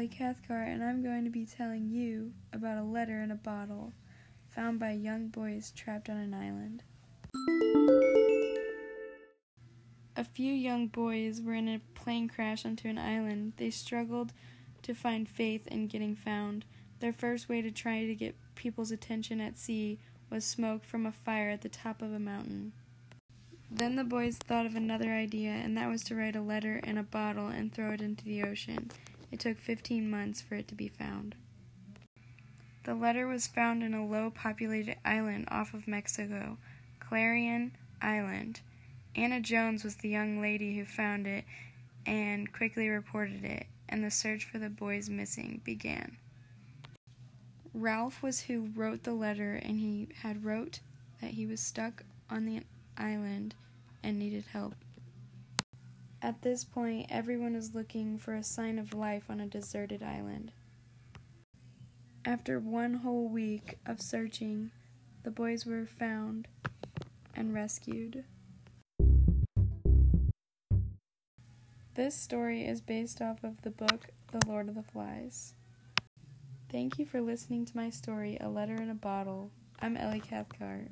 Ellie Cathcart, and I'm going to be telling you about a letter in a bottle found by young boys trapped on an island. A few young boys were in a plane crash onto an island. They struggled to find faith in getting found. Their first way to try to get people's attention at sea was smoke from a fire at the top of a mountain. Then the boys thought of another idea, and that was to write a letter in a bottle and throw it into the ocean. It took 15 months for it to be found. The letter was found in a low populated island off of Mexico, Clarion Island. Anna Jones was the young lady who found it and quickly reported it, and the search for the boys missing began. Ralph was who wrote the letter, and he had wrote that he was stuck on the island and needed help. At this point, everyone is looking for a sign of life on a deserted island. After one whole week of searching, the boys were found and rescued. This story is based off of the book The Lord of the Flies. Thank you for listening to my story, A Letter in a Bottle. I'm Ellie Cathcart.